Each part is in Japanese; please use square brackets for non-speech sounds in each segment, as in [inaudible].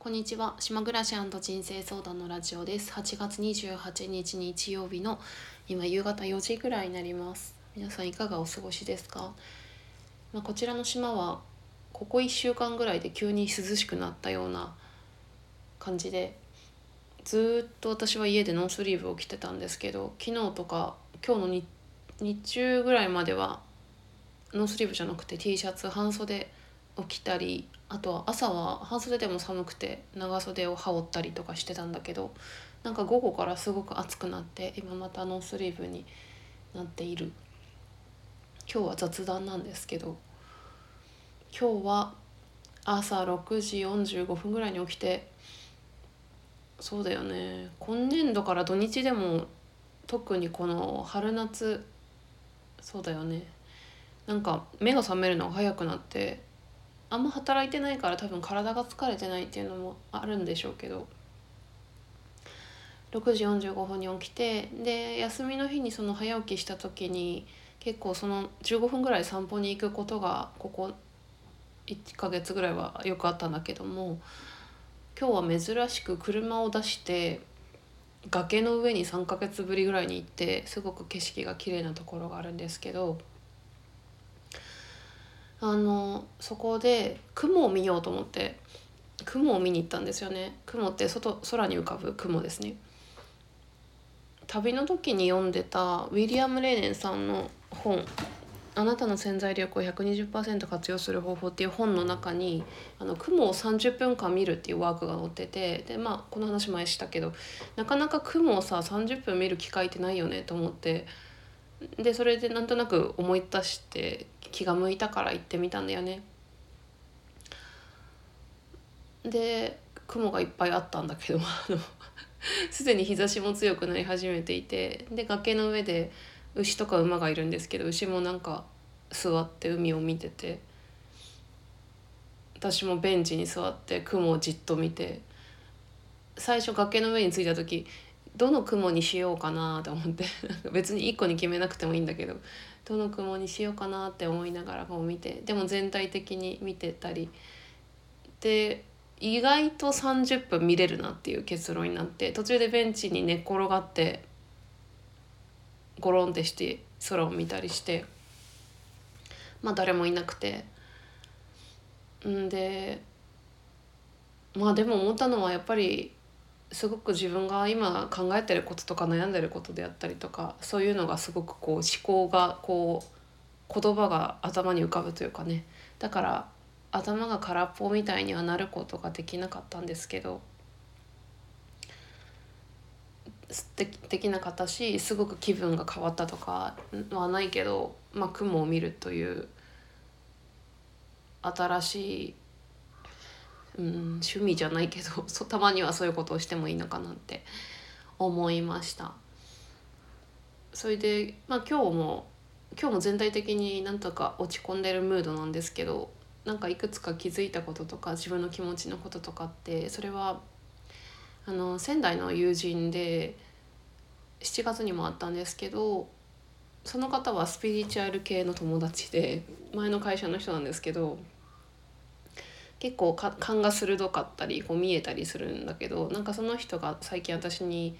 こんにちは。島暮らし人生相談のラジオです。8月28日日曜日の今夕方4時ぐらいになります。皆さんいかがお過ごしですか、まあ、こちらの島はここ1週間ぐらいで急に涼しくなったような感じでずっと私は家でノースリーブを着てたんですけど昨日とか今日の日中ぐらいまではノースリーブじゃなくて T シャツ半袖を着たりあとは朝は半袖でも寒くて長袖を羽織ったりとかしてたんだけどなんか午後からすごく暑くなって今またノースリーブになっている。今日は雑談なんですけど今日は朝6時45分ぐらいに起きてそうだよね。今年度から土日でも特にこの春夏そうだよね。なんか目が覚めるのが早くなってあんま働いてないから多分体が疲れてないっていうのもあるんでしょうけど。6時45分に起きてで休みの日にその早起きした時に結構その15分ぐらい散歩に行くことがここ1ヶ月ぐらいはよくあったんだけども今日は珍しく車を出して崖の上に3ヶ月ぶりぐらいに行ってすごく景色が綺麗なところがあるんですけどあのそこで雲を見ようと思って雲を見に行ったんですよね。雲って外空に浮かぶ雲ですね。旅の時に読んでたウィリアム・レーネンさんの本「あなたの潜在力を120%活用する方法」っていう本の中にあの雲を30分間見るっていうワークが載っててでまあこの話前したけどなかなか雲をさ30分見る機会ってないよねと思ってでそれでなんとなく思い出して気が向いたから行ってみたんだよね。で雲がいっぱいあったんだけど [laughs] すでに日差しも強くなり始めていてで崖の上で牛とか馬がいるんですけど牛もなんか座って海を見てて私もベンチに座って雲をじっと見て最初崖の上に着いた時どの雲にしようかなと思って [laughs] 別に1個に決めなくてもいいんだけどどの雲にしようかなって思いながらこう見てでも全体的に見てたり。で意外と30分見れるなっていう結論になって途中でベンチに寝っ転がってゴロンってして空を見たりしてまあ誰もいなくて。んでまあでも思ったのはやっぱりすごく自分が今考えてることとか悩んでることであったりとかそういうのがすごくこう思考がこう言葉が頭に浮かぶというかね。だから頭が空っぽみたいにはなることができなかったんですけどでできなかったしすごく気分が変わったとかはないけど、まあ、雲を見るという新しいうん、趣味じゃないけど [laughs] たまにはそういうことをしてもいいのかなって思いました。それで、まあ、今日も今日も全体的になんとか落ち込んでるムードなんですけどなんかいくつか気づいたこととか自分の気持ちのこととかってそれはあの仙台の友人で7月にもあったんですけどその方はスピリチュアル系の友達で前の会社の人なんですけど結構勘が鋭かったりこう見えたりするんだけどなんかその人が最近私に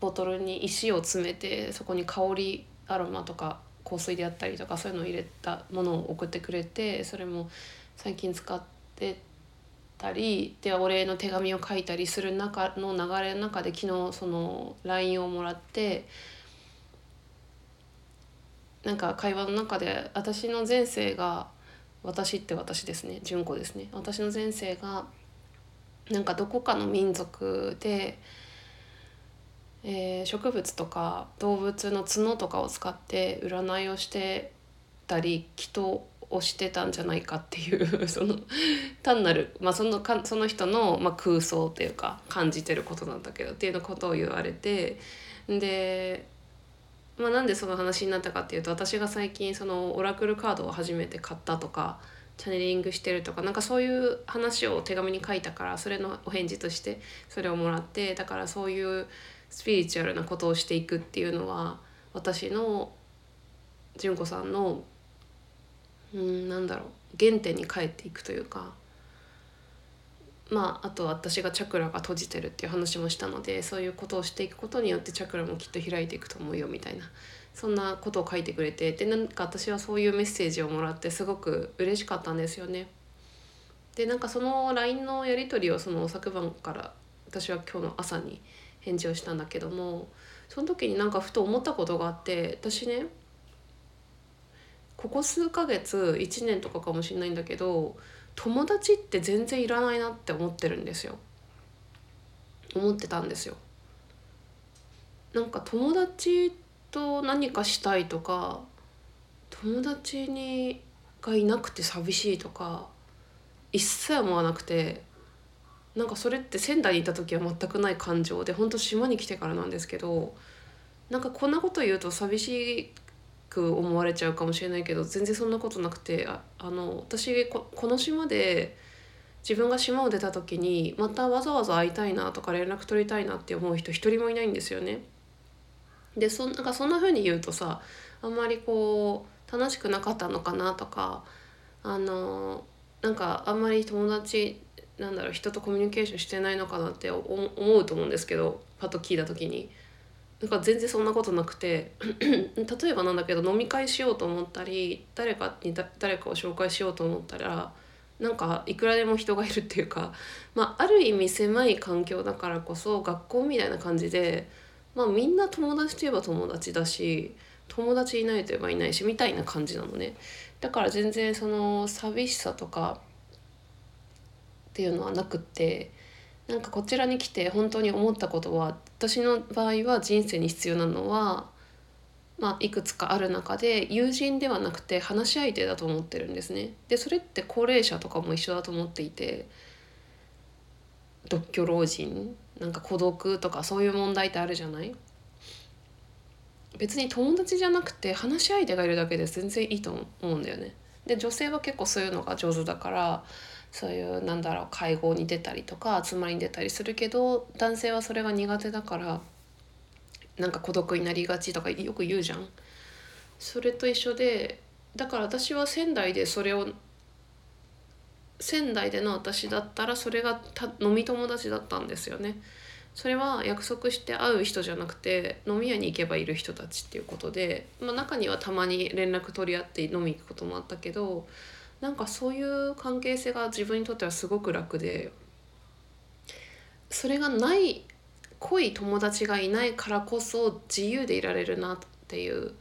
ボトルに石を詰めてそこに香りアロマとか香水であったりとかそういうのを入れたものを送ってくれてそれも最近使ってたりでお礼の手紙を書いたりする中の流れの中で昨日その LINE をもらってなんか会話の中で私の前世が私って私ですね純子ですね。私の前世がなんかどこかの民族で、えー、植物とか動物の角とかを使って占いをしてたり祈祷をしてたんじゃないかっていう [laughs] その単なる、まあ、そのかその人の、まあ、空想っていうか感じてることなんだけどっていうのことを言われてでまあ、なんでその話になったかっていうと私が最近そのオラクルカードを初めて買ったとかチャネリングしてるとかなんかそういう話を手紙に書いたからそれのお返事としてそれをもらってだからそういうスピリチュアルなことをしていくっていうのは私の純子さんのうんなんだろう原点に帰っていくというかまああと私がチャクラが閉じてるっていう話もしたのでそういうことをしていくことによってチャクラもきっと開いていくと思うよみたいなそんなことを書いてくれてでなんか私はそういうメッセージをもらってすごく嬉しかったんですよね。でなんかその LINE のやり取りをその昨晩から私は今日の朝に返事をしたんだけどもその時になんかふと思ったことがあって私ねここ数ヶ月1年とかかもしれないんだけど友達って全然いらないなって思ってるんですよ。思ってたんですよ。なんか友達と何かしたいとか友達にがいなくて寂しいとか一切思わなくてなんかそれって仙台にいた時は全くない感情で本当島に来てからなんですけどなんかこんなこと言うと寂しく思われちゃうかもしれないけど全然そんなことなくてああの私ここの島で自分が島を出た時にまたわざわざ会いたいなとか連絡取りたいなって思う人一人もいないんですよね。でそなんかそんな風に言うとさあんまりこう楽しくなかったのかなとかあのなんかあんまり友達なんだろう人とコミュニケーションしてないのかなって思うと思うんですけどパッと聞いた時に。なんか全然そんなことなくて [clears throat] 例えばなんだけど飲み会しようと思ったり誰かに誰かを紹介しようと思ったらなんかいくらでも人がいるっていうか、まあ、ある意味狭い環境だからこそ学校みたいな感じで、まあ、みんな友達といえば友達だし友達いないといえばいないしみたいな感じなのね。だから全然その寂しさとかっていうのはなくってなんかこちらに来て本当に思ったことは私の場合は人生に必要なのは、まあ、いくつかある中で友人ではなくて話し相手だと思ってるんですね。でそれって高齢者とかも一緒だと思っていて独居老人なんか孤独とかそういう問題ってあるじゃない？別に友達じゃなくて話し相手がいるだけで全然いいと思うんだよね。で女性は結構そういうのが上手だからそういうなんだろう会合に出たりとか集まりに出たりするけど男性はそれが苦手だからなんか孤独になりがちとかよく言うじゃん。それと一緒でだから私は仙台でそれを仙台での私だったらそれがた飲み友達だったんですよね。それは約束して会う人じゃなくて飲み屋に行けばいる人たちっていうことで、まあ、中にはたまに連絡取り合って飲み行くこともあったけどなんかそういう関係性が自分にとってはすごく楽でそれがない濃い友達がいないからこそ自由でいられるなっていう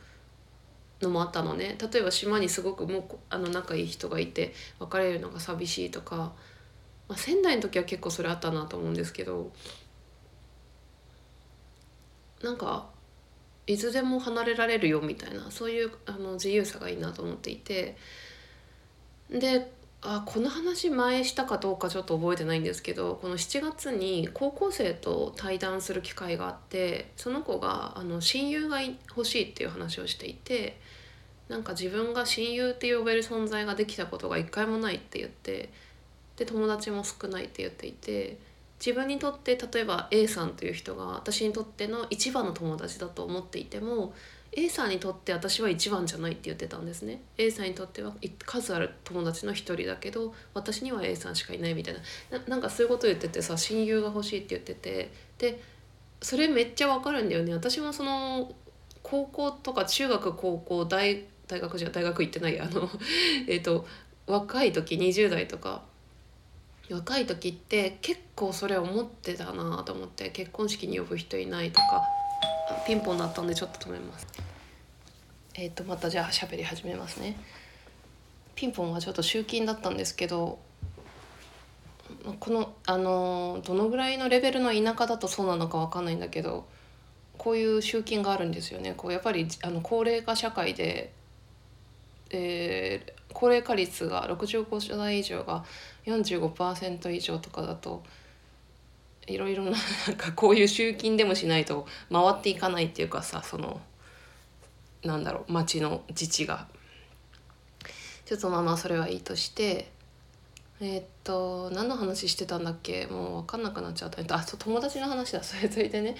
のもあったのね例えば島にすごくもうあの仲いい人がいて別れるのが寂しいとか、まあ、仙台の時は結構それあったなと思うんですけどなんかいつでも離れられるよみたいなそういうあの自由さがいいなと思っていて。であこの話前したかどうかちょっと覚えてないんですけどこの7月に高校生と対談する機会があってその子があの親友が欲しいっていう話をしていてなんか自分が親友って呼べる存在ができたことが一回もないって言ってで友達も少ないって言っていて自分にとって例えば A さんという人が私にとっての一番の友達だと思っていても A さんにとって私は一番じゃないって言ってたんですね。A さんにとっては数ある友達の一人だけど私には A さんしかいないみたいな。なんかそういうこと言っててさ親友が欲しいって言ってて。でそれめっちゃわかるんだよね。私もその高校とか中学高校大大学じゃ大学行ってないあの [laughs] えっと若い時20代とか。若い時って結構それ思ってたなと思って。結婚式に呼ぶ人いないとか。ピンポン鳴ったんでちょっと止めます。えっ、ー、とまたじゃあ喋り始めますね。ピンポンはちょっと集金だったんですけどこのあのどのぐらいのレベルの田舎だとそうなのか分かんないんだけどこういう集金があるんですよね。こうやっぱりあの高齢化社会で、えー、高齢化率が65歳以上が45%以上とかだといろいろななんかこういう集金でもしないと回っていかないっていうかさそのなんだろう町の自治が。ちょっとまあまあそれはいいとして。えー、っと何の話してたんだっけ？もう分かんなくなっちゃった。あそう友達の話だ。それついてね。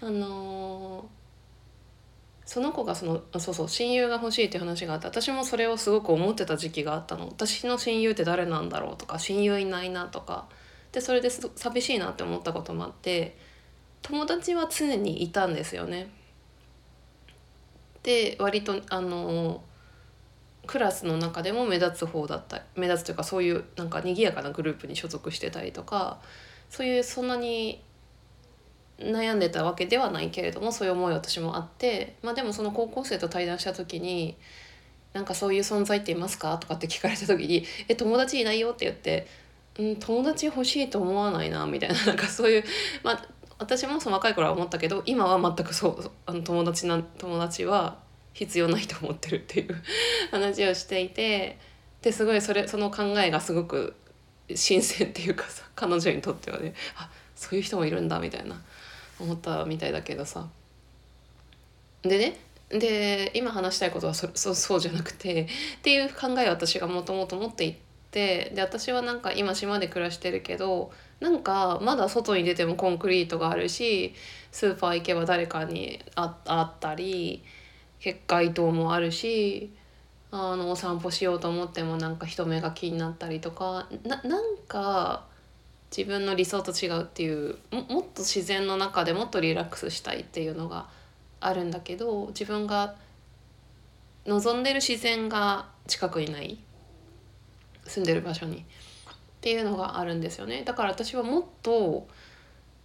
あのー、その子がそのそうそう親友が欲しいっていう話があって私もそれをすごく思ってた時期があったの。私の親友って誰なんだろうとか親友いないなとか。でそれで寂しいなって思ったこともあって友達は常にいたんですよね。で割とあのクラスの中でも目立つ方だった目立つというかそういうなんか賑やかなグループに所属してたりとかそういうそんなに悩んでたわけではないけれどもそういう思い私もあってまあでもその高校生と対談した時に「なんかそういう存在っていますか?」とかって聞かれた時に「え友達いないよ」って言って「うん友達欲しいと思わないな」みたいななんかそういうまあ私もその若い頃は思ったけど今は全くそうあの友達な友達は必要ないと思ってるっていう [laughs] 話をしていてですごいそれその考えがすごく新鮮っていうかさ彼女にとってはねあそういう人もいるんだみたいな思ったみたいだけどさ。でねで今話したいことはそそそうじゃなくてっていう考えを私がもともと持っていてで私はなんか今島で暮らしてるけどなんかまだ外に出てもコンクリートがあるしスーパー行けば誰かに会ったり結界灯もあるしあのお散歩しようと思ってもなんか人目が気になったりとかななんか自分の理想と違うっていうももっと自然の中でもっとリラックスしたいっていうのがあるんだけど自分が望んでる自然が近くにない。住んでる場所に。っていうのがあるんですよねだから私はもっと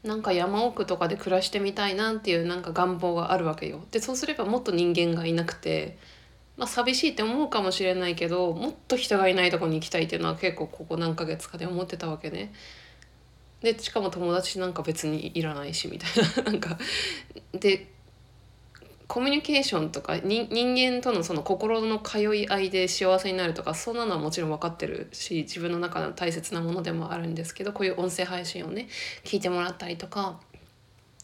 なんか山奥とかで暮らしてみたいなっていうなんか願望があるわけよ。でそうすればもっと人間がいなくて、まあ、寂しいって思うかもしれないけどもっと人がいないとこに行きたいっていうのは結構ここ何ヶ月かで思ってたわけね。でしかも友達なんか別にいらないしみたいななんかでコミュニケーションとか人間とのその心の通い合いで幸せになるとかそんなのはもちろん分かってるし自分の中の大切なものでもあるんですけどこういう音声配信をね聞いてもらったりとか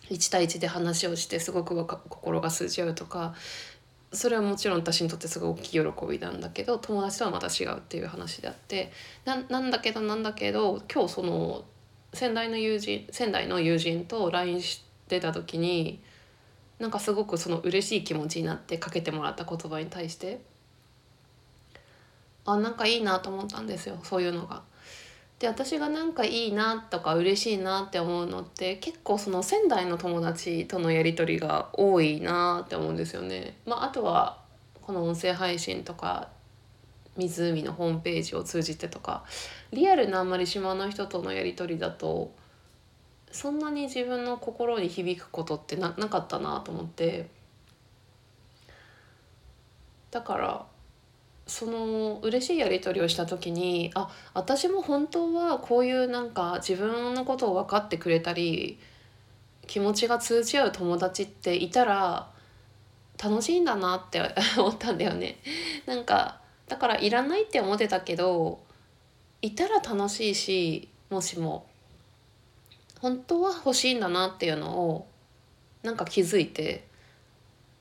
1対1で話をしてすごく心が通じ合うとかそれはもちろん私にとってすごい大きい喜びなんだけど友達とはまた違うっていう話であってなんだけどなんだけど今日その仙台の友人仙台の友人と LINE してた時に。なんかすごくその嬉しい気持ちになってかけてもらった言葉に対してあなんかいいなと思ったんですよそういうのが。で私がなんかいいなとか嬉しいなって思うのって結構その仙台の友達とのやり取りが多いなって思うんですよね。まあ、あとはこの音声配信とか湖のホームページを通じてとかリアルなあんまり島の人とのやり取りだとそんなに自分の心に響くことってななかったなと思ってだからその嬉しいやり取りをした時にあ私も本当はこういうなんか自分のことを分かってくれたり気持ちが通じ合う友達っていたら楽しいんだなって [laughs] 思ったんだよね。なんかだからいらないって思ってたけどいたら楽しいしもしも本当は欲しいんだなっていうのをなんか気づいて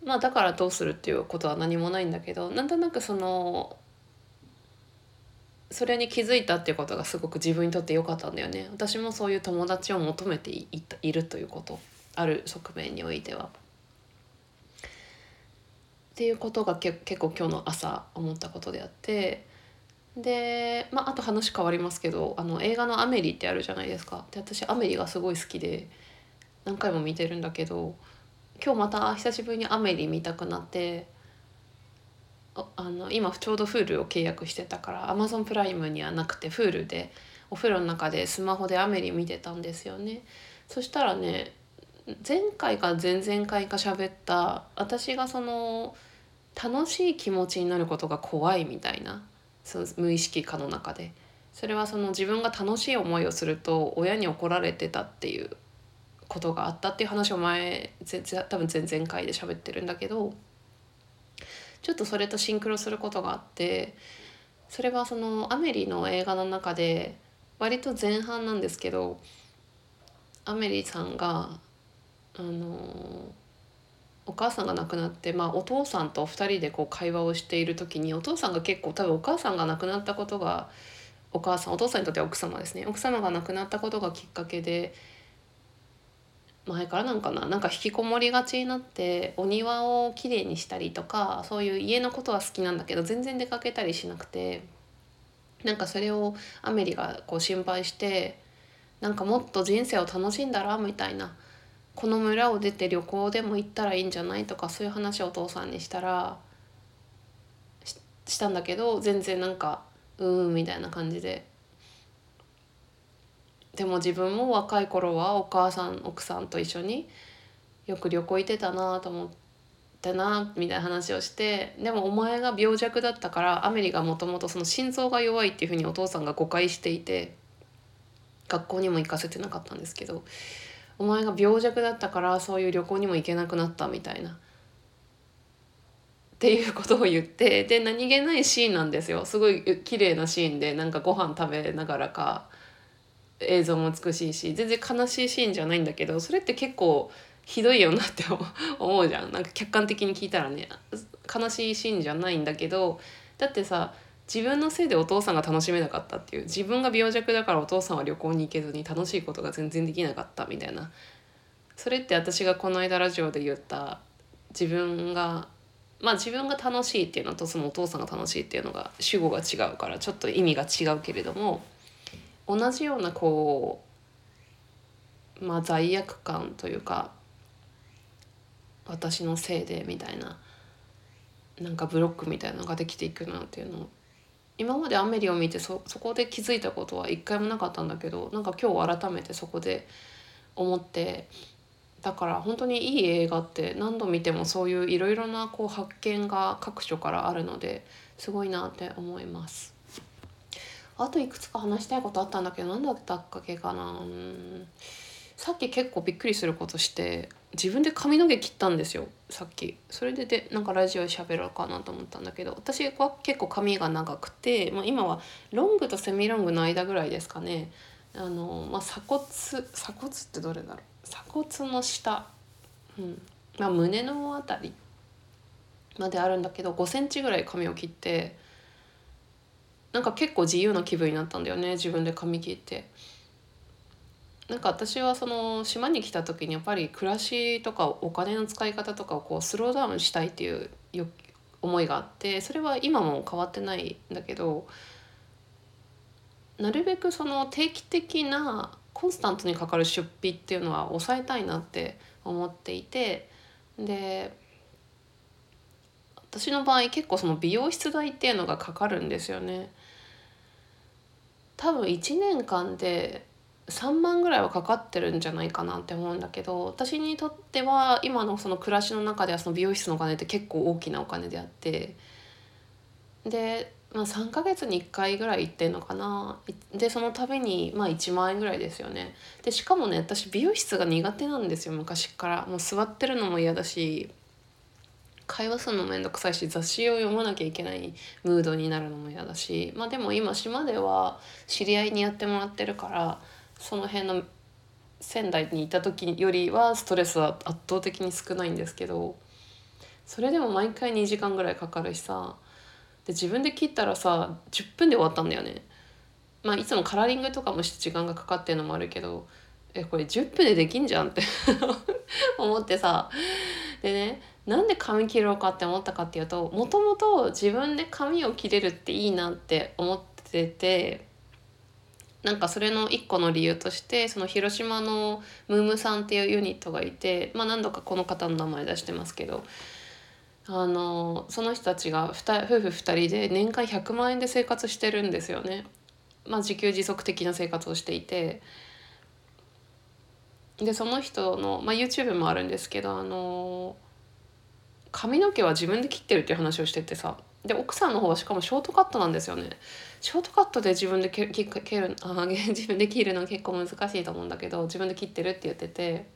まあだからどうするっていうことは何もないんだけどなんとなくそのそれに気づいたっていうことがすごく自分にとって良かったんだよね私もそういう友達を求めていいるということある側面においては。っていうことがけ結構今日の朝思ったことであってで、まあ、あと話変わりますけどあの映画の「アメリ」ってあるじゃないですか。で私アメリがすごい好きで何回も見てるんだけど今日また久しぶりにアメリ見たくなってあの今ちょうど Hulu を契約してたから Amazon プライムにはなくて Hulu でお風呂の中でスマホでアメリ見てたんですよね。そしたらね前回か前々回か喋った私がその楽しい気持ちになることが怖いみたいなその無意識化の中で。それはその自分が楽しい思いをすると親に怒られてたっていうことがあったっていう話を前多分前々回で喋ってるんだけどちょっとそれとシンクロすることがあってそれはそのアメリの映画の中で割と前半なんですけどアメリさんがあのお母さんが亡くなって、まあ、お父さんと2人でこう会話をしている時にお父さんが結構多分お母さんが亡くなったことがお母さんお父さんにとっては奥様ですね。奥様が亡くなったことがきっかけで前からなんかななんか引きこもりがちになってお庭をきれいにしたりとかそういう家のことは好きなんだけど全然出かけたりしなくてなんかそれをアメリがこう心配してなんかもっと人生を楽しんだらみたいなこの村を出て旅行でも行ったらいいんじゃない？とかそういう話をお父さんにしたらしたんだけど全然なんかうーんみたいな感じで。でも自分も若い頃はお母さん奥さんと一緒によく旅行行ってたなと思ってなみたいな話をしてでもお前が病弱だったからアメリがもともとその心臓が弱いっていうふうにお父さんが誤解していて学校にも行かせてなかったんですけどお前が病弱だったからそういう旅行にも行けなくなったみたいな。っていうことを言ってで何気ないシーンなんですよすごい綺麗なシーンでなんかご飯食べながらか映像も美しいし全然悲しいシーンじゃないんだけどそれって結構ひどいよなって [laughs] 思うじゃんなんか客観的に聞いたらね悲しいシーンじゃないんだけどだってさ自分のせいでお父さんが楽しめなかったっていう自分が病弱だからお父さんは旅行に行けずに楽しいことが全然できなかったみたいな。それって私がこの間ラジオで言った自分がまあ自分が楽しいっていうのとそのお父さんが楽しいっていうのが主語が違うからちょっと意味が違うけれども同じようなこうまあ罪悪感というか私のせいでみたいななんかブロックみたいなのができていくなっていうのを今までアメリを見てそそこで気づいたことは一回もなかったんだけどなんか今日改めてそこで思ってだから本当にいい映画って何度見てもそういういろいろなこう発見が各所からあるのですごいなって思います。あといくつか話したいことあったんだけど何だったっけかなうんさっき結構びっくりすることして自分で髪の毛切ったんですよ。さっき。それででなんかラジオ喋ろうかなと思ったんだけど。私は結構髪が長くて、まあ、今はロングとセミロングの間ぐらいですかね。あの、まあ、鎖骨鎖骨ってどれだろう。鎖骨の下、うん。まあ、胸の辺りまであるんだけど5センチぐらい髪を切ってなんか結構自由な気分になったんだよね。自分で髪切って。なんか私はその島に来た時にやっぱり暮らしとかお金の使い方とかをこうスローダウンしたいっていう思いがあってそれは今も変わってないんだけどなるべくその定期的なコンスタントにかかる出費っていうのは抑えたいなって思っていてで私の場合結構その美容室代っていうのがかかるんですよね。多分1年間で3万ぐらいはかかってるんじゃないかなって思うんだけど私にとっては今のその暮らしの中ではその美容室のお金って結構大きなお金であってでまあ、3ヶ月に1回ぐらい行ってんのかな。でその度にまあ1万円ぐらいですよね。でしかもね私美容室が苦手なんですよ昔から。もう座ってるのも嫌だし会話するのも面倒くさいし雑誌を読まなきゃいけないムードになるのも嫌だし。まあでも今島では知り合いにやってもらってるからその辺の仙台にいた時よりはストレスは圧倒的に少ないんですけどそれでも毎回2時間ぐらいかかるしさで自分で切ったらさ10分で終わったんだよね。まあいつもカラーリングとかもして時間がかかってるのもあるけどえこれ10分でできんじゃんって [laughs] 思ってさでねなんで髪切ろうかって思ったかっていうともともと自分で髪を切れるっていいなって思っててなんかそれの一個の理由としてその広島のムームさんっていうユニットがいて、まあ、何度かこの方の名前出してますけどあのその人たちが夫婦2人で年間100万円で生活してるんですよね。まあ、自給自足的な生活をしていてでその人の、まあ、YouTube もあるんですけどあの髪の毛は自分で切ってるっていう話をしててさで奥さんの方はしかもショートカットなんですよねショートカットで自分で切る [laughs] あ自分で切るの結構難しいと思うんだけど自分で切ってるって言ってて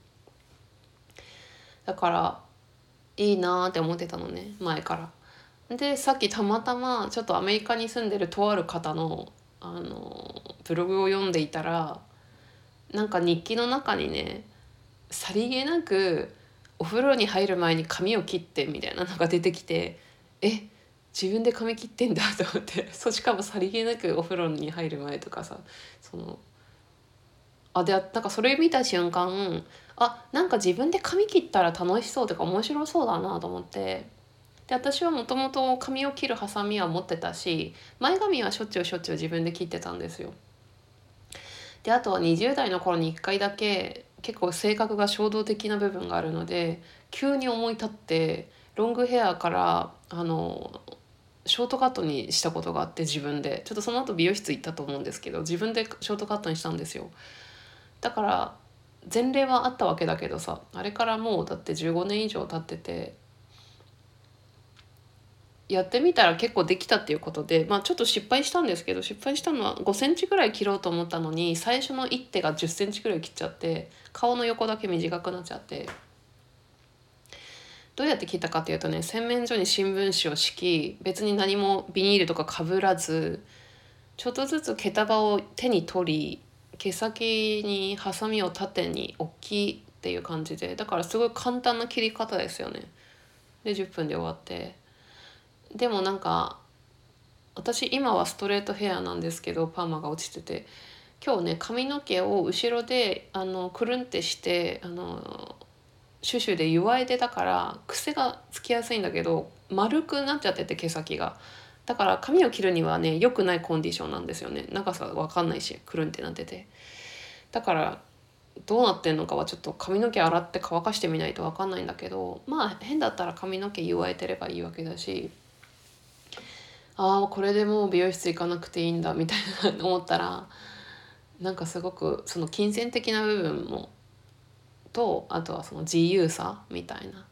だからいいなって思ってたのね前から。でさっきたまたまちょっとアメリカに住んでるとある方のあのブログを読んでいたらなんか日記の中にねさりげなくお風呂に入る前に髪を切ってみたいなのが出てきてえ自分で髪切ってんだと思って [laughs] そうしかもさりげなくお風呂に入る前とかさそのあでなんかそれ見た瞬間あなんか自分で髪切ったら楽しそうとか面白そうだなと思ってで私はもともと髪を切るハサミは持ってたし前髪はしょっちゅうしょっちゅう自分で切ってたんですよ。であとは20代の頃に1回だけ結構性格が衝動的な部分があるので急に思い立ってロングヘアからあのショートカットにしたことがあって自分で。ちょっとその後美容室行ったと思うんですけど自分でショートカットにしたんですよ。だから前例はあったわけだけどさあれからもうだって15年以上経っててやってみたら結構できたっていうことで、まあ、ちょっと失敗したんですけど失敗したのは5センチぐらい切ろうと思ったのに最初の一手が10センチぐらい切っちゃって顔の横だけ短くなっちゃってどうやって切ったかっていうとね洗面所に新聞紙を敷き別に何もビニールとかかぶらずちょっとずつ毛束を手に取り毛先にハサミを縦に置きっていう感じでだからすごい簡単な切り方ですよね。で10分で終わってでもなんか私今はストレートヘアなんですけどパーマが落ちてて今日ね髪の毛を後ろであのくるんってしてあのシュシュで湯いでだから癖がつきやすいんだけど丸くなっちゃってて毛先が。だから髪を切るにはね良くないコンディションなんですよね。長さ分かんないしくるんってなってて。だからどうなってんのかはちょっと髪の毛洗って乾かしてみないと分かんないんだけどまあ変だったら髪の毛湯えてればいいわけだしああこれでもう美容室行かなくていいんだみたいな思ったらなんかすごくその金銭的な部分もとあとはその自由さみたいな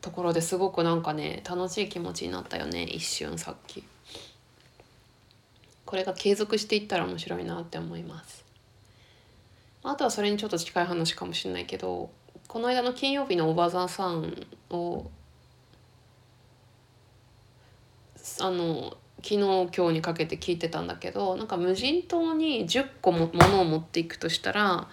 ところですごくなんかね楽しい気持ちになったよね一瞬さっき。これが継続していったら面白いなって思います。あとはそれにちょっと近い話かもしれないけどこの間の金曜日のおばざさんをあの昨日今日にかけて聞いてたんだけどなんか無人島に10個も物を持っていくとしたら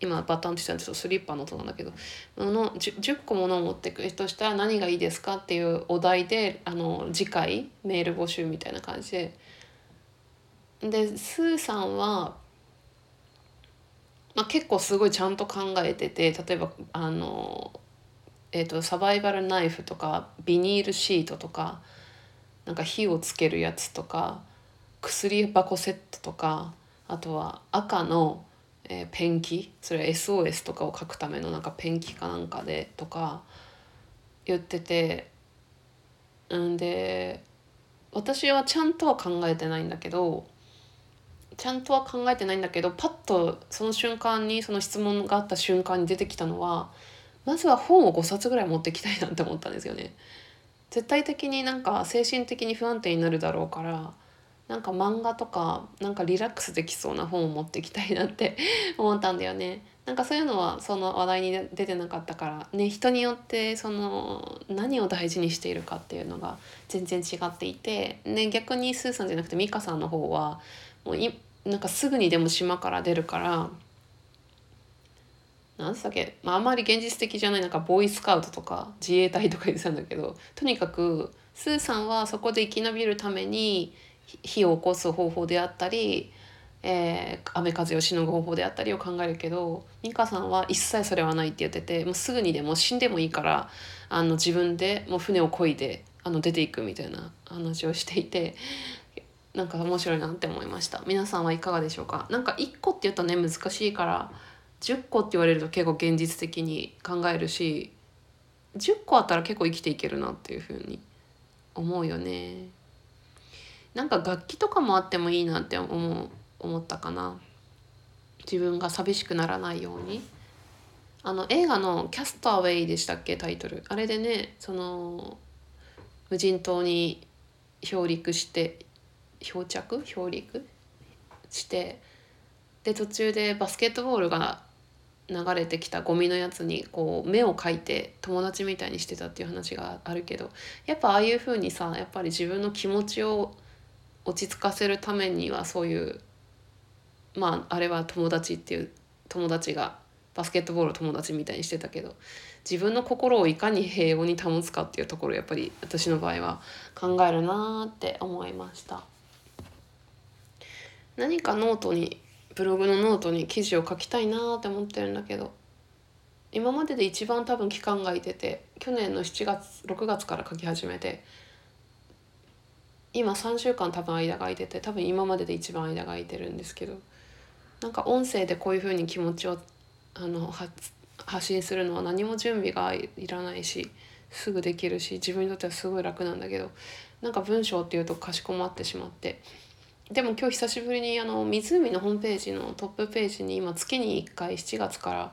今バタンってしたんですけどスリッパの音なんだけど。の 10, 10個ものを持っていくとしたら何がいいですかっていうお題であの次回メール募集みたいな感じで。でスーさんは、まあ、結構すごいちゃんと考えてて例えばあの、えーと、サバイバルナイフとかビニールシートとかなんか火をつけるやつとか薬箱セットとかあとは赤のえー、ペンキ？それは SOS とかを書くためのなんかペンキかなんかでとか言っててんで私はちゃんとは考えてないんだけどちゃんとは考えてないんだけどパッとその瞬間にその質問があった瞬間に出てきたのはまずは本を5冊ぐらい持ってきたいなって思ったんですよね。絶対的になんか精神的に不安定になるだろうからなんか漫画とかなんかリラックスできそうな本を持ってきたいなって [laughs] 思ったんだよね。なんかそういうのはその話題に出てなかったからね人によってその何を大事にしているかっていうのが全然違っていて、ね、逆にスーさんじゃなくて美香さんの方はもういなんかすぐにでも島から出るから何でしたっけ、まあ、あまり現実的じゃないなんかボーイスカウトとか自衛隊とか言ってたんだけどとにかくスーさんはそこで生き延びるために火を起こす方法であったり、えー、雨風をしのぐ方法であったりを考えるけど美香さんは一切それはないって言っててもうすぐにでも死んでもいいからあの自分でもう船を漕いであの出ていくみたいな話をしていてなんか面白いなって思いました皆さんはいかがでしょうか？なんか1個って言うとね難しいから10個って言われると結構現実的に考えるし10個あったら結構生きていけるなっていうふうに思うよね。なんか楽器とかもあってもいいなって思う思ったかな。自分が寂しくならないように。あの映画の「キャストアウェイ」でしたっけタイトル。あれでねその無人島に漂陸して漂着？漂陸？してで途中でバスケットボールが流れてきたゴミのやつにこう目を描いて友達みたいにしてたっていう話があるけどやっぱああいう風にさやっぱり自分の気持ちを落ち着かせるためにはそういうまああれは友達っていう友達がバスケットボール友達みたいにしてたけど自分の心をいかに平穏に保つかっていうところやっぱり私の場合は考えるなーって思いました。何かノートにブログのノートに記事を書きたいなーって思ってるんだけど今までで一番多分期間が空いてて去年の7月6月から書き始めて今3週間多分間が空いてて多分今までで一番間が空いてるんですけどなんか音声でこういうふうに気持ちをあの発信するのは何も準備がいらないしすぐできるし自分にとってはすごい楽なんだけどなんか文章っていうとかしこまってしまってでも今日久しぶりにあの湖のホームページのトップページに今月に1回7月から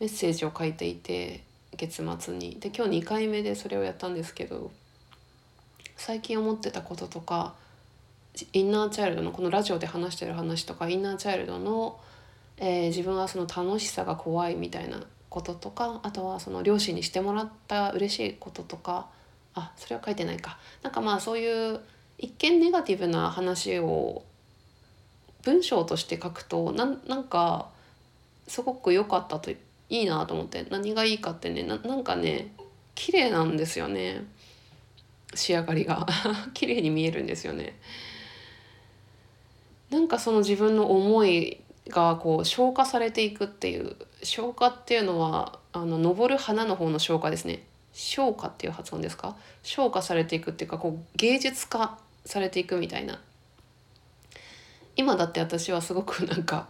メッセージを書いていて月末に。で今日2回目でそれをやったんですけど最近思ってたこととかインナーチャイルドのこのラジオで話してる話とかインナーチャイルドの、えー、自分はその楽しさが怖いみたいなこととかあとはその両親にしてもらった嬉しいこととかあそれは書いてないか。なんかまあそういう一見ネガティブな話を文章として書くとなんかすごく良かったといいなと思って何がいいかってねななんかね綺麗なんですよね。仕上がりが [laughs] 綺麗に見えるんですよね。なんかその自分の思いがこう消化されていくっていう消化っていうのはあの昇る花の方の消化ですね。消化っていう発音ですか？消化されていくっていうかこう芸術化されていくみたいな。今だって私はすごくなんか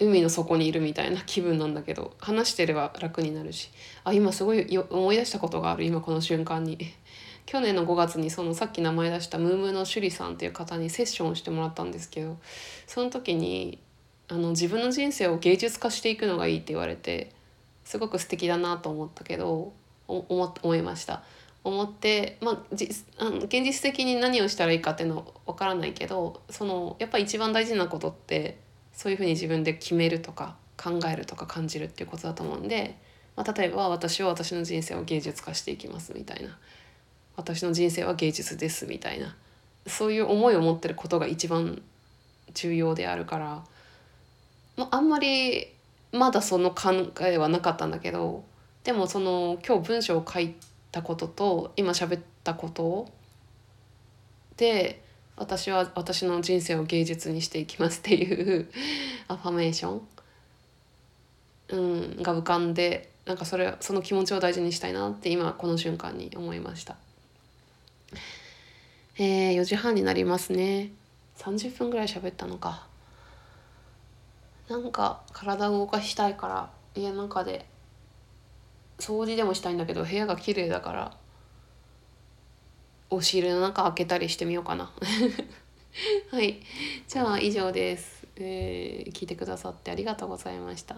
海の底にいるみたいな気分なんだけど話してれば楽になるし。あ今すごい思い出したことがある今この瞬間に。去年の5月にそのさっき名前出したムームーの趣里さんっていう方にセッションをしてもらったんですけどその時にあの自分の人生を芸術化していくのがいいって言われてすごく素敵だなと思ったけど思思いました。思ってまあじあの現実的に何をしたらいいかっていうのわからないけどそのやっぱ一番大事なことってそういうふうに自分で決めるとか考えるとか感じるっていうことだと思うんで、まあ、例えば私は私の人生を芸術化していきますみたいな私の人生は芸術ですみたいなそういう思いを持ってることが一番重要であるから、まあ、あんまりまだその考えはなかったんだけどでもその今日文章を書いたことと今喋ったことで私は私の人生を芸術にしていきますっていうアファメーション、うん、が浮かんでなんかそれその気持ちを大事にしたいなって今この瞬間に思いました。えー、4時半になりますね。30分ぐらい喋ったのか。なんか体を動かしたいから家の中で掃除でもしたいんだけど部屋が綺麗だから押し入れの中開けたりしてみようかな。[laughs] はい。じゃあ以上です、えー、聞いてくださってありがとうございました。